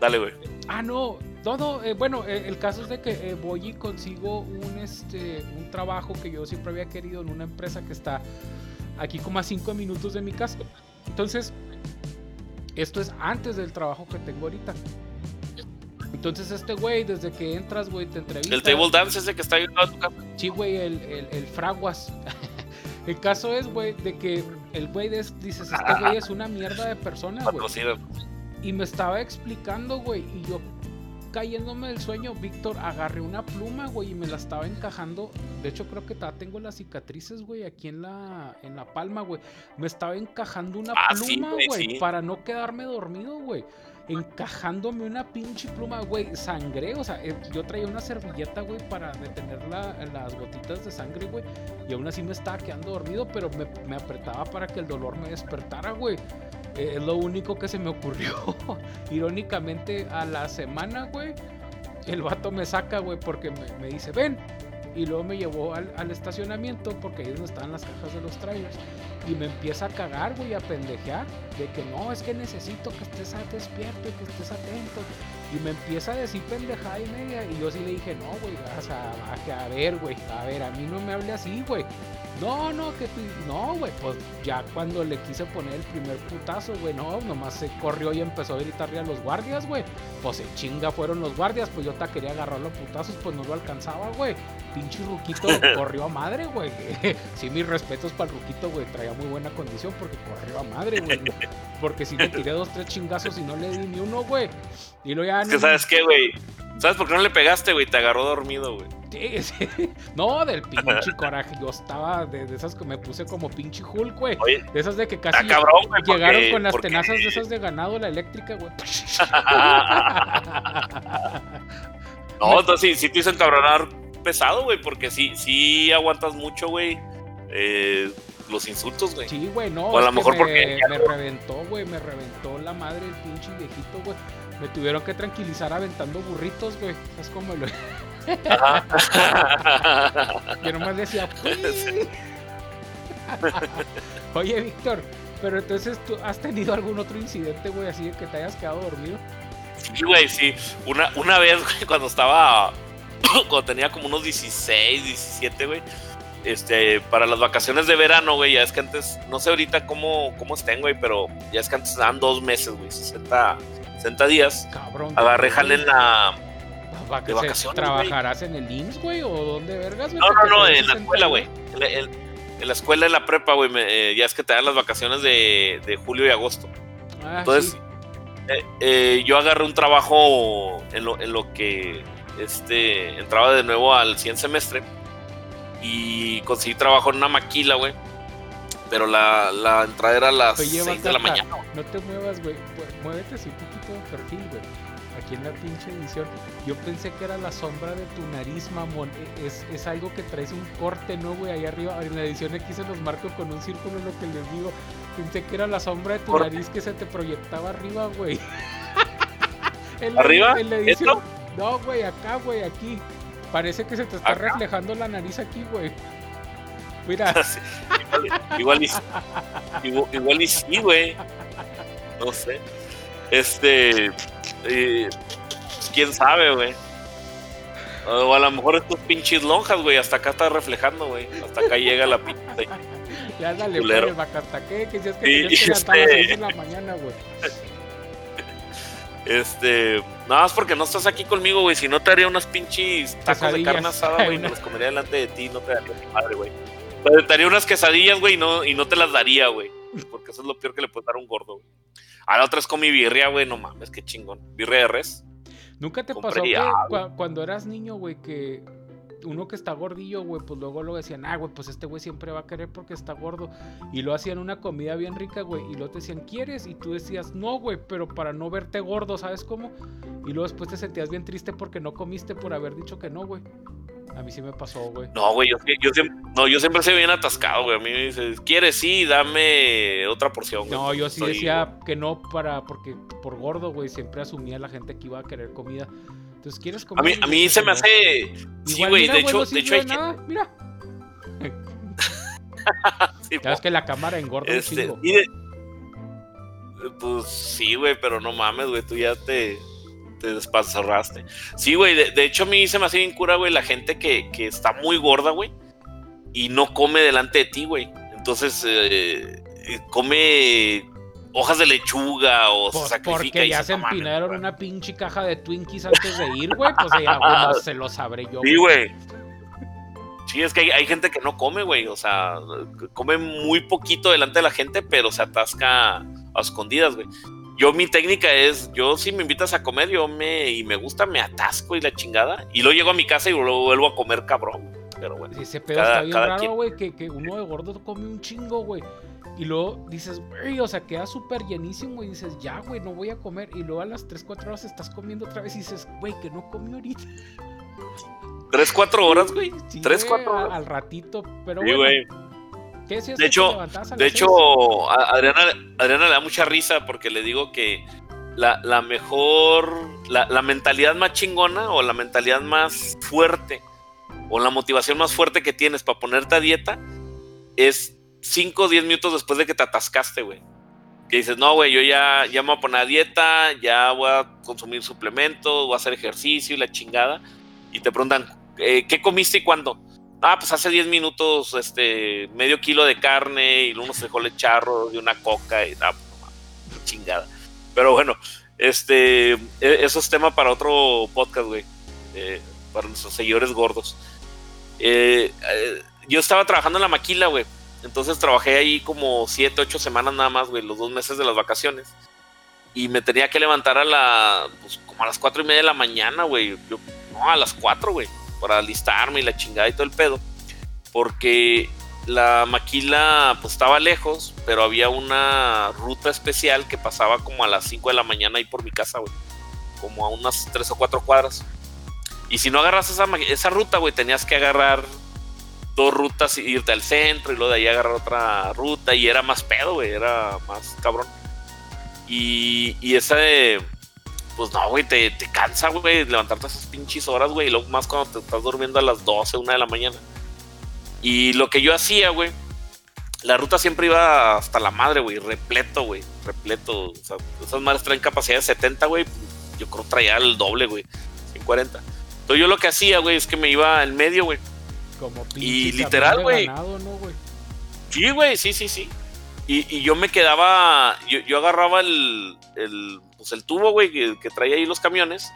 Dale, güey. Ah, no. No, eh, bueno, eh, el caso es de que eh, voy y consigo un, este, un trabajo que yo siempre había querido en una empresa que está aquí como a cinco minutos de mi casa. Entonces, esto es antes del trabajo que tengo ahorita. Entonces este güey, desde que entras, güey, te entrevista. ¿El table dance ese que está ahí a tu casa? Sí, güey, el, el, fraguas. <laughs> el caso es, güey, de que el güey dices, este güey es una mierda de persona, güey. Y me estaba explicando, güey, y yo cayéndome del sueño, Víctor, agarré una pluma, güey, y me la estaba encajando. De hecho, creo que tengo las cicatrices, güey, aquí en la, en la palma, güey. Me estaba encajando una ah, pluma, güey, para no quedarme dormido, güey. Encajándome una pinche pluma, güey. Sangré, o sea, eh, yo traía una servilleta, güey, para detener las gotitas de sangre, güey. Y aún así me estaba quedando dormido, pero me, me apretaba para que el dolor me despertara, güey. Eh, es lo único que se me ocurrió. <laughs> Irónicamente, a la semana, güey, el vato me saca, güey, porque me, dice, ven. Y luego me llevó al, estacionamiento, porque ahí es donde estaban las cajas de los trailers. Y me empieza a cagar, güey, a pendejear. De que no, es que necesito que estés despierto y que estés atento. Y me empieza a decir pendejada y media. Y yo sí le dije, no, güey, a, a ver, güey, a ver, a mí no me hable así, güey. No, no, que tú. No, güey, pues ya cuando le quise poner el primer putazo, güey, no, nomás se corrió y empezó a gritarle a los guardias, güey. Pues se chinga fueron los guardias, pues yo te quería agarrar los putazos, pues no lo alcanzaba, güey. Pinche Ruquito <laughs> corrió a madre, güey. <laughs> sí, mis respetos para el Ruquito, güey. Traía muy buena condición porque corrió a madre, güey. <laughs> Porque si le tiré dos, tres chingazos y no le di ni uno, güey. Y lo ya. Es que, ¿sabes qué, güey? ¿Sabes por qué no le pegaste, güey? Te agarró dormido, güey. Sí, sí. <laughs> No, del pinche <laughs> coraje. Yo estaba de, esas que me puse como pinche Hulk, güey. De esas de que casi llegaron con las tenazas de esas de ganado, la eléctrica, güey. <laughs> no, entonces sí, sí te hizo encabronar pesado, güey, porque sí, sí aguantas mucho, güey. Eh, los insultos, güey. Sí, güey, no. O a lo mejor me, porque. Me reventó, güey, me reventó la madre el pinche viejito, güey. Me tuvieron que tranquilizar aventando burritos, güey. Es como lo. <laughs> Yo nomás decía, <laughs> <laughs> Oye, Víctor, pero entonces tú has tenido algún otro incidente, güey, así de que te hayas quedado dormido. Sí, güey, sí. Una, una vez, güey, cuando estaba. <coughs> cuando tenía como unos 16, 17, güey. Este, para las vacaciones de verano, güey, ya es que antes, no sé ahorita cómo, cómo estén, güey, pero ya es que antes dan dos meses, güey, 60, 60 días. Cabrón. Agarré jale en la. de vacaciones, ¿Trabajarás en el IMSS, güey? ¿O dónde vergas, No, no, no, en la escuela, güey. En, la escuela, en la prepa, güey, eh, ya es que te dan las vacaciones de, de julio y agosto. Ah, Entonces, eh, eh, yo agarré un trabajo en lo, en lo que este, entraba de nuevo al 100 semestre y conseguí trabajo en una maquila, güey. pero la, la entrada era a las Oye, 6 de la mañana. No te muevas, güey. Mu- Muévete así un poquito de perfil, güey. Aquí en la pinche edición. Yo pensé que era la sombra de tu nariz, mamón. E- Es, es algo que traes un corte, ¿no, güey? Ahí arriba. En la edición aquí se los marco con un círculo, lo que les digo. Pensé que era la sombra de tu nariz que se te proyectaba arriba, güey. <laughs> En la- ¿Arriba? En la edición. ¿Esto? No, güey, acá, güey, aquí. Parece que se te está ¿Acá? reflejando la nariz aquí, güey. Mira. <laughs> Igual, igual igual, igual y sí, güey. No sé. Este. eh, Quién sabe, güey. O a lo mejor estos pinches lonjas, güey. Hasta acá está reflejando, güey. Hasta acá llega la pinche. <laughs> Ya dale, Culero. pues. Que decías que Sí, tenías que levantar a las este- 6 de la mañana, güey. <laughs> Este. Nada más porque no estás aquí conmigo, güey. Si no te haría unas pinches tacos de carne asada, güey. y Me <laughs> los comería delante de ti. No te daría mi madre, güey. Pero Te haría unas quesadillas, güey. Y no, y no te las daría, güey. Porque eso es lo peor que le puede dar a un gordo, güey. A la otra es con mi birria, güey. No mames, qué chingón. Birria de res. ¿Nunca te Compré pasó que cuando eras niño, güey, que uno que está gordillo, güey, pues luego lo decían, ah, güey, pues este güey siempre va a querer porque está gordo. Y lo hacían una comida bien rica, güey, y luego te decían, ¿quieres? Y tú decías, no, güey, pero para no verte gordo, ¿sabes cómo? Y luego después te sentías bien triste porque no comiste por haber dicho que no, güey. A mí sí me pasó, güey. No, güey. Yo, yo siempre, no, yo siempre soy bien atascado, güey. A mí me dices, ¿quieres? Sí, dame otra porción, güey. No, yo sí decía que no para, porque por gordo, güey, siempre asumía la gente que iba a querer comida. Entonces, ¿quieres A comer? mí, Y a mí se que me hace. Sí, Igual, güey. mira, De hecho, no de hecho hay nada, Mira, <laughs> Sí, ya ves que la cámara engorda Este, un chingo. y de- pues sí, güey, pero no mames, güey, tú ya te, te despanzarraste. Sí, güey, de, de hecho a mí se me hace bien cura, güey, la gente que, que está muy gorda, güey, y no come delante de ti, güey. Entonces, eh, come hojas de lechuga o Pues se sacrifica. porque ya se "No mames, empinaron güey". una pinche caja de Twinkies antes de ir, güey. Pues ya, se lo sabré yo. Sí, güey. güey. Sí, es que hay, hay gente que no come, güey. O sea, come muy poquito delante de la gente, pero se atasca a escondidas, güey. Yo mi técnica es, yo si me invitas a comer, yo me, y me gusta, me atasco y la chingada. Y luego llego a mi casa y luego vuelvo a comer cabrón. Pero bueno. Ese pedo Cada- está bien raro, güey, que, que uno de gordo come un chingo, güey. Y luego dices, güey, o sea, queda súper llenísimo y dices, ya, güey, no voy a comer. Y luego a las 3, 4 horas estás comiendo otra vez y dices, güey, que no comí ahorita. Tres, cuatro horas, güey. Sí, Tres, güey, cuatro a- horas. Al ratito, pero Sí, bueno. güey. ¿Qué decías De hecho- De hecho, a Adriana, Adriana le da mucha risa porque le digo que la, la mejor, la, la mentalidad más chingona o la mentalidad más fuerte o la motivación más fuerte que tienes para ponerte a dieta es 5 o 10 minutos después de que te atascaste, güey. Que dices, no, güey, yo ya, ya me voy a poner a dieta, ya voy a consumir suplementos, voy a hacer ejercicio y la chingada. Y te preguntan, eh, ¿qué comiste y cuándo? Ah, pues hace 10 minutos, este, medio kilo de carne y unos frijoles charros y una coca y nada, pues, chingada. Pero bueno, este, e- eso es tema para otro podcast, güey, eh, para nuestros seguidores gordos. Eh, eh, yo estaba trabajando en la maquila, güey, entonces trabajé ahí como 7, 8 semanas nada más, güey, los dos meses de las vacaciones. Y me tenía que levantar a la, pues como a las 4 y media de la mañana, güey. No, a las 4, güey para alistarme y la chingada y todo el pedo. Porque la maquila pues estaba lejos, pero había una ruta especial que pasaba como a las 5 de la mañana ahí por mi casa, güey. Como a unas 3 o 4 cuadras. Y si no agarras esa, esa ruta, güey, tenías que agarrar dos rutas irte al centro y luego de ahí agarrar otra ruta y era más pedo, güey, era más cabrón. Y, y esa de pues no, güey, te, te cansa, güey, levantarte esas pinches horas, güey, y luego más cuando te estás durmiendo a las 12, 1 de la mañana. Y lo que yo hacía, güey, la ruta siempre iba hasta la madre, güey, repleto, güey, repleto. O sea, esas madres traen capacidad de 70, güey, yo creo traía el doble, güey, 140. Entonces yo lo que hacía, güey, es que me iba al medio, güey. Como pinche y literal, güey. ¿no? Sí, güey, sí, sí, sí. Y, y yo me quedaba, yo, yo agarraba el, el, pues el tubo, güey, que, que traía ahí los camiones.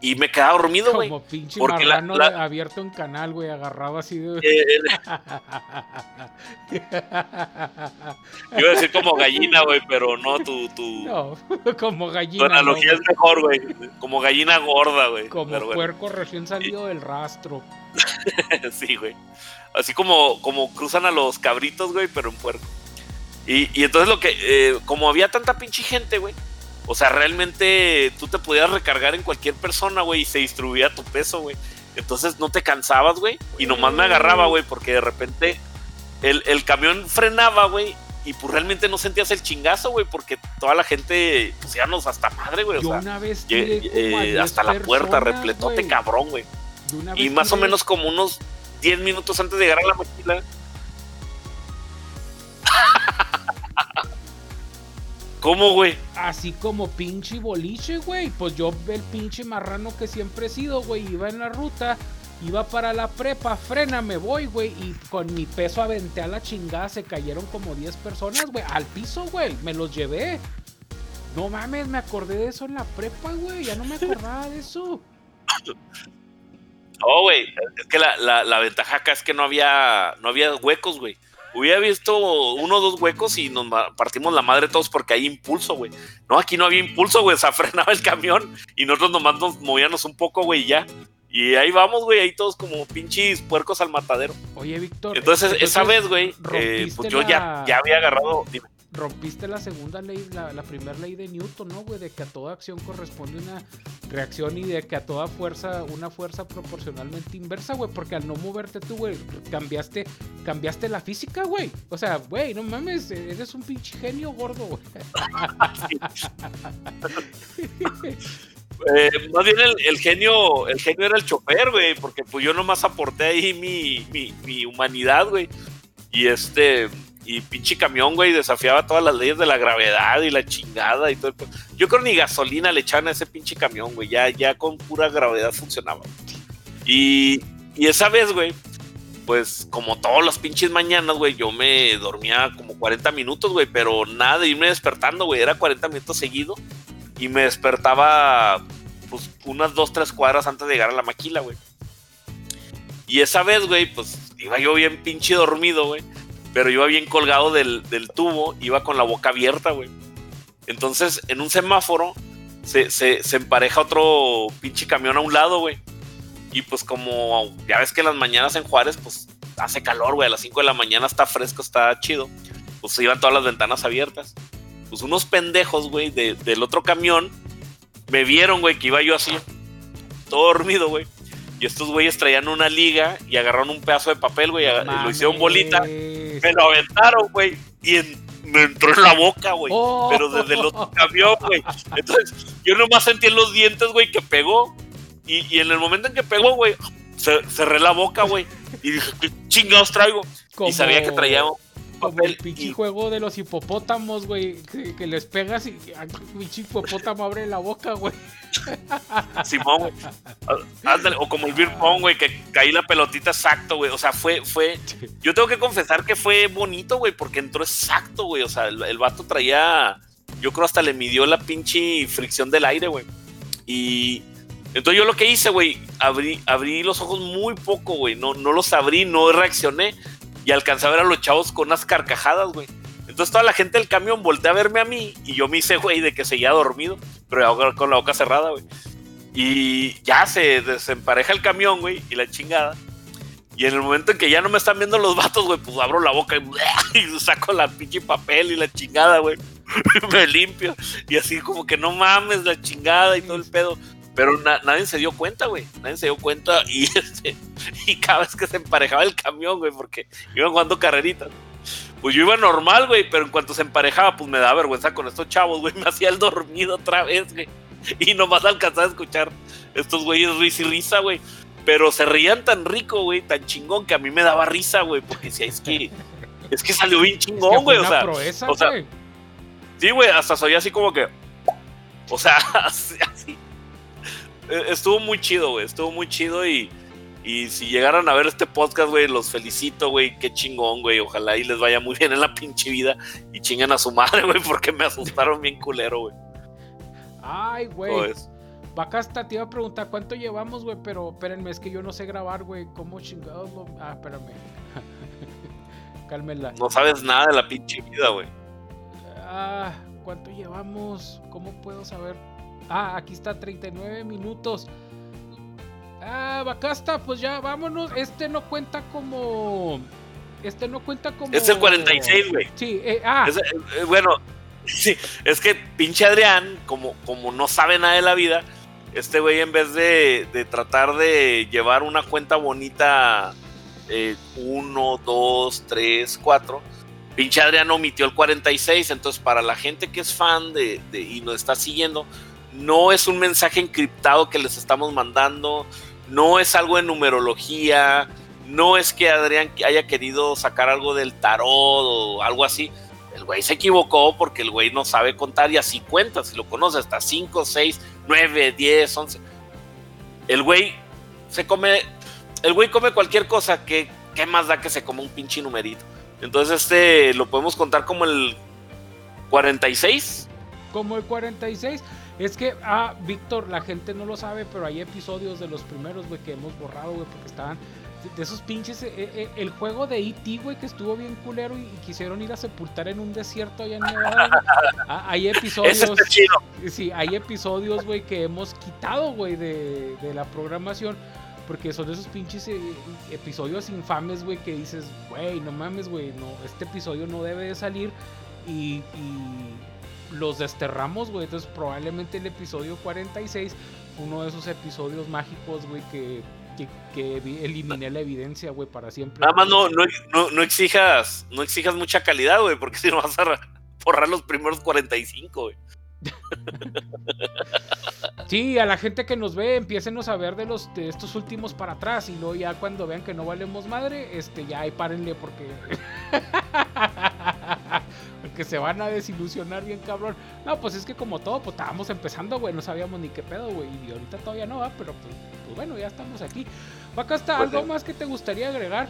y me quedaba dormido, güey. Como pinche marrano abierto en canal, güey, agarrado así de... Eh, <laughs> iba a decir como gallina, güey, pero no, tu... tu... No, <laughs> como gallina. Tu analogía es mejor, güey. Como gallina gorda, güey. Como puerco recién salido del rastro. <laughs> sí, güey. Así como, como cruzan a los cabritos, güey, pero en puerco. Y, y entonces lo que... Eh, como había tanta pinche gente, güey o sea, realmente tú te podías recargar en cualquier persona, güey, y se distribuía tu peso, güey. Entonces no te cansabas, güey. Y nomás me agarraba, güey, porque de repente el, camión frenaba, güey. Y pues realmente no sentías el chingazo, güey, porque toda la gente, pues nos hasta madre, güey. O sea, una vez eh, hasta la puerta, repletote cabrón, güey. Y más o menos como unos 10 minutos antes de llegar a la mochila. ¿Cómo, güey? Así como pinche boliche, güey. Pues yo, el pinche marrano que siempre he sido, güey, iba en la ruta, iba para la prepa, frena, me voy, güey. Y con mi peso aventé a la chingada, se cayeron como 10 personas, güey. Al piso, güey. Me los llevé. No mames, me acordé de eso en la prepa, güey. Ya no me acordaba de eso. No, güey. Es que la, la, la, ventaja acá es que no había, no había huecos, güey hubiera visto uno o dos huecos y nos partimos la madre todos porque hay impulso, güey. No, aquí no había impulso, güey. Se <laughs> frenaba el camión y nosotros nomás nos movíamos un poco, güey, y ya. Y ahí vamos, güey, ahí todos como pinches puercos al matadero. Oye, Víctor. Entonces, esa vez, güey, eh, pues yo ya, ya había agarrado rompiste la segunda ley, la, primera ley de Newton, ¿no, güey? De que a toda acción corresponde una reacción y de que a toda fuerza, una fuerza proporcionalmente inversa, güey. Porque al no moverte tú, güey, cambiaste, cambiaste la física, güey. O sea, güey, no mames, eres un pinche genio gordo, güey. <laughs> Eh, más bien el, genio, el genio era el chofer, güey, porque pues yo nomás aporté ahí mi, mi humanidad, güey. Y este, y pinche camión, güey, desafiaba todas las leyes de la gravedad y la chingada y todo. Yo creo ni gasolina le echaban a ese pinche camión, güey. Ya, ya con pura gravedad funcionaba. Y, y esa vez, güey, pues como todos los pinches mañanas, güey, yo me dormía como 40 minutos, güey, pero nada irme despertando, güey. Era 40 minutos seguido. Y me despertaba, pues, unas dos, tres cuadras antes de llegar a la maquila, güey. Y esa vez, güey, pues iba yo bien pinche dormido, güey pero iba bien colgado del, tubo, iba con la boca abierta, güey. Entonces, en un semáforo, se, empareja otro pinche camión a un lado, güey. Y pues como ya ves que en las mañanas en Juárez, pues hace calor, güey. A las 5 de la mañana está fresco, está chido. Pues se iban todas las ventanas abiertas. Pues unos pendejos, güey, del otro camión, me vieron, güey, que iba yo así, todo dormido, güey. Y estos güeyes traían una liga y agarraron un pedazo de papel, güey, y lo hicieron bolita. Me lo aventaron, güey. Y me entró en la boca, güey. Oh. Pero desde el otro camión, güey. Entonces, yo nomás sentí en los dientes, güey, que pegó. Y, en el momento en que pegó, güey, cerré la boca, güey. Y dije, ¿qué chingados traigo? Y sabía que traía como el pinche juego de los hipopótamos, güey. Que, les pegas y pinche hipopótamo abre la boca, güey. <laughs> Simón, güey. o como el beer pong, güey, que caí la pelotita exacto, güey. O sea, fue, fue. Yo tengo que confesar que fue bonito, güey, porque entró exacto, güey. O sea, el, el, vato traía. Yo creo hasta le midió la pinche fricción del aire, güey. Y. Entonces yo lo que hice, güey, abrí, abrí los ojos muy poco, güey. No, no los abrí, no reaccioné y alcancé a ver a los chavos con unas carcajadas, güey. Entonces toda la gente del camión voltea a verme a mí y yo me hice, güey, de que seguía dormido, pero con la boca cerrada, güey. Y ya se desempareja el camión, güey, y la chingada. Y en el momento en que ya no me están viendo los vatos, güey, pues abro la boca y, <laughs> y saco la pinche papel y la chingada, güey. <laughs> me limpio. Y así como que no mames la chingada y todo el pedo. Pero nadie se dio cuenta, güey. Nadie se dio cuenta. Y, <laughs> este, y cada vez que se emparejaba el camión, güey, porque iban jugando carreritas. Pues yo iba normal, güey, pero en cuanto se emparejaba, pues me da vergüenza con estos chavos, güey. <laughs> Me hacía el dormido otra vez, güey. Y nomás alcanzaba a escuchar estos güeyes risa y risa, güey. Pero se reían tan rico, güey, tan chingón, que a mí me daba risa, güey, porque decía, es que, es que salió bien chingón, güey. o sea, o sea sí, güey, hasta soy así como que, o sea, <laughs> estuvo muy chido, güey. Estuvo muy chido y, y si llegaran a ver este podcast, güey, los felicito, güey. Qué chingón, güey. Ojalá y les vaya muy <laughs> bien en la pinche vida y chingan a su madre, güey, porque me asustaron bien culero, güey. Ay, güey. Bacasta, te iba a preguntar cuánto llevamos, güey, pero espérenme, es que yo no sé grabar, güey. ¿Cómo chingados lo.? Ah, espérame. <laughs> Cálmela. No sabes nada de la pinche vida, güey. Ah, ¿cuánto llevamos? ¿Cómo puedo saber? Ah, aquí está 39 minutos. Ah, Bacasta, pues ya vámonos. Este no cuenta como. Este no cuenta como. Es el 46, güey. Sí, eh, ah. Es, eh, bueno, <laughs> sí, es que pinche Adrián, como, como no sabe nada de la vida, este güey en vez de, de tratar de llevar una cuenta bonita, 1, 2, 3, 4, pinche Adrián omitió el 46, entonces para la gente que es fan de, de, y nos está siguiendo, no es un mensaje encriptado que les estamos mandando, no es algo de numerología, no es que Adrián haya querido sacar algo del tarot o algo así. El güey se equivocó porque el güey no sabe contar y así cuenta. Si lo conoce hasta 5, 6, 9, 10, 11. El güey se come. El güey come cualquier cosa. que ¿Qué más da que se come un pinche numerito? Entonces, este lo podemos contar como el 46. Como el 46. Es que, ah, Víctor, la gente no lo sabe, pero hay episodios de los primeros, güey, que hemos borrado, güey, porque estaban de esos pinches. Eh, eh, el juego de E.T., güey, que estuvo bien culero y, y, quisieron ir a sepultar en un desierto allá en Nevada. <laughs> ah, hay episodios. Sí, hay episodios, güey, que hemos quitado, güey, de, de, la programación. Porque son esos pinches eh, episodios infames, güey, que dices, güey, no mames, güey, no, este episodio no debe de salir. Y, y los desterramos, güey. Entonces, probablemente el episodio 46 uno de esos episodios mágicos, güey, que que, que, eliminé la evidencia, güey, para siempre. Nada más no, no, no, no, exijas, no exijas mucha calidad, güey, porque <laughs> si no vas a borrar los primeros 45, güey. <laughs> Sí, a la gente que nos ve, empiecen a ver de los de estos últimos para atrás y luego ya cuando vean que no valemos madre, este ya ahí párenle porque <laughs> porque se van a desilusionar bien cabrón. No, pues es que como todo, pues estábamos empezando, güey, no sabíamos ni qué pedo, güey, y ahorita todavía no va, pero pues, pues, bueno, ya estamos aquí. Vaca, ¿está pues, algo más que te gustaría agregar?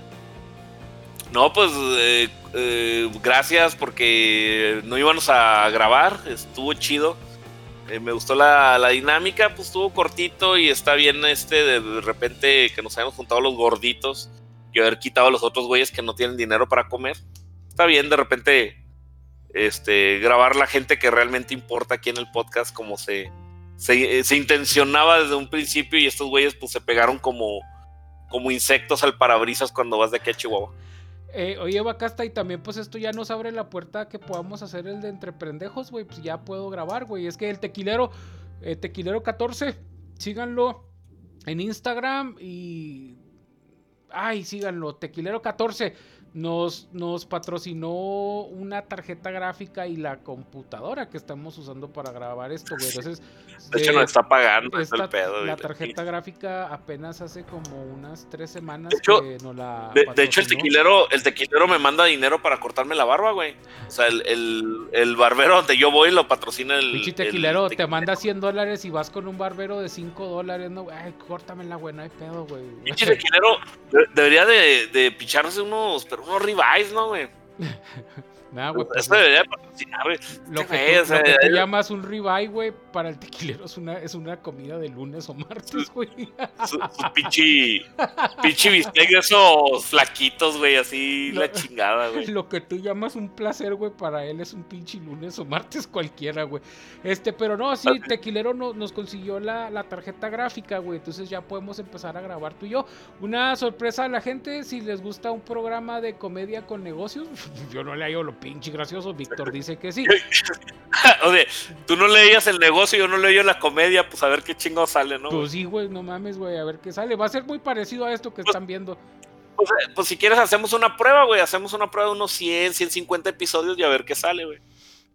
No, pues eh, eh, gracias porque no íbamos a grabar, estuvo chido. Eh, me gustó la, la, dinámica, pues estuvo cortito y está bien este de, de repente que nos hayamos juntado los gorditos y haber quitado a los otros güeyes que no tienen dinero para comer. Está bien de repente este, grabar la gente que realmente importa aquí en el podcast como se, se, se intencionaba desde un principio y estos güeyes pues se pegaron como, como insectos al parabrisas cuando vas de aquí a Chihuahua. Eh, oye, Bacasta, y también pues esto ya nos abre la puerta que podamos hacer el de entre pendejos, güey. Pues ya puedo grabar, güey. Es que el tequilero, eh, tequilero 14, síganlo en Instagram y... Ay, síganlo, tequilero 14 nos, nos patrocinó una tarjeta gráfica y la computadora que estamos usando para grabar esto, güey. Entonces, de hecho, nos está pagando esta, el pedo. La tarjeta gráfica apenas hace como unas tres semanas de hecho, que nos la. De, de, hecho, el tequilero, el tequilero me manda dinero para cortarme la barba, güey. O sea, el, el, el barbero donde yo voy lo patrocina el. Pinche tequilero, el, te manda 100 dólares y vas con un barbero de 5 dólares, no, ay, córtamela, güey, no hay pedo, güey. Pinche tequilero debería de, de picharse unos, pero unos ribeyes, ¿no, güey? <laughs> Nah, güey. Eso pues, debería patrocinar, güey. Lo que, tú, o sea, lo que tú llamas un ribeye, güey, para el tequilero es una, es una comida de lunes o martes, güey. Su, su pichi, pichi bistec de esos flaquitos, güey, así lo, la chingada, güey. Lo que tú llamas un placer, güey, para él es un pinche lunes o martes cualquiera, güey. Este, pero no, sí, tequilero no, nos consiguió la, la tarjeta gráfica, güey. Entonces ya podemos empezar a grabar tú y yo. Una sorpresa a la gente, si les gusta un programa de comedia con negocios, <laughs> yo no le hallo lo pinche gracioso. Víctor dice que sí. <laughs> o sea, tú no leías el negocio, yo no leí la comedia, pues a ver qué chingo sale, ¿no? Pues sí, güey, no mames, güey, a ver qué sale. Va a ser muy parecido a esto que pues, están viendo. Pues, pues, si quieres hacemos una prueba, güey, hacemos una prueba de unos 100, 150 episodios y a ver qué sale, güey.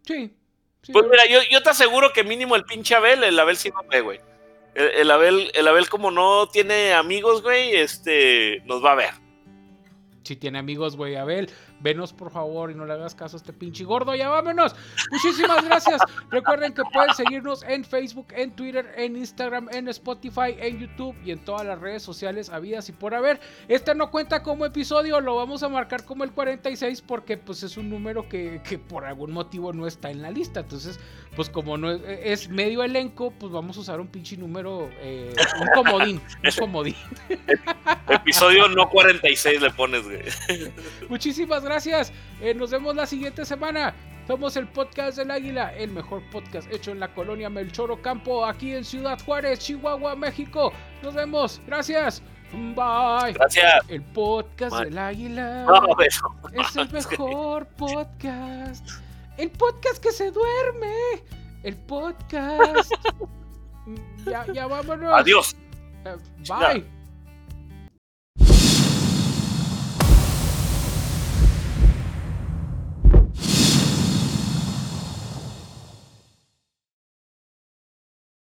Sí, sí. Pues mira, yo, yo, te aseguro que mínimo el pinche Abel, el Abel sí no ve, güey. El, el, Abel, el Abel como no tiene amigos, güey, este, nos va a ver. si tiene amigos, güey, Abel, venos por favor y no le hagas caso a este pinche gordo, ya vámonos. Muchísimas gracias. Recuerden que pueden seguirnos en Facebook, en Twitter, en Instagram, en Spotify, en YouTube y en todas las redes sociales habidas y por haber. Este no cuenta como episodio, lo vamos a marcar como el 46 porque pues es un número que, que por algún motivo no está en la lista. Entonces, pues como no es, es medio elenco, pues vamos a usar un pinche número, eh, un comodín, un <laughs> comodín. Episodio no 46 le pones, güey. Muchísimas gracias. Eh, nos vemos la siguiente semana. Somos el podcast del Águila, el mejor podcast hecho en la colonia Melchoro Campo, aquí en Ciudad Juárez, Chihuahua, México. Nos vemos. Gracias. Bye. Gracias. El podcast Bye. del Águila No, eso. es el <laughs> mejor podcast. El podcast que se duerme. El podcast. <laughs> Ya, ya vámonos. Adiós. Eh, Bye.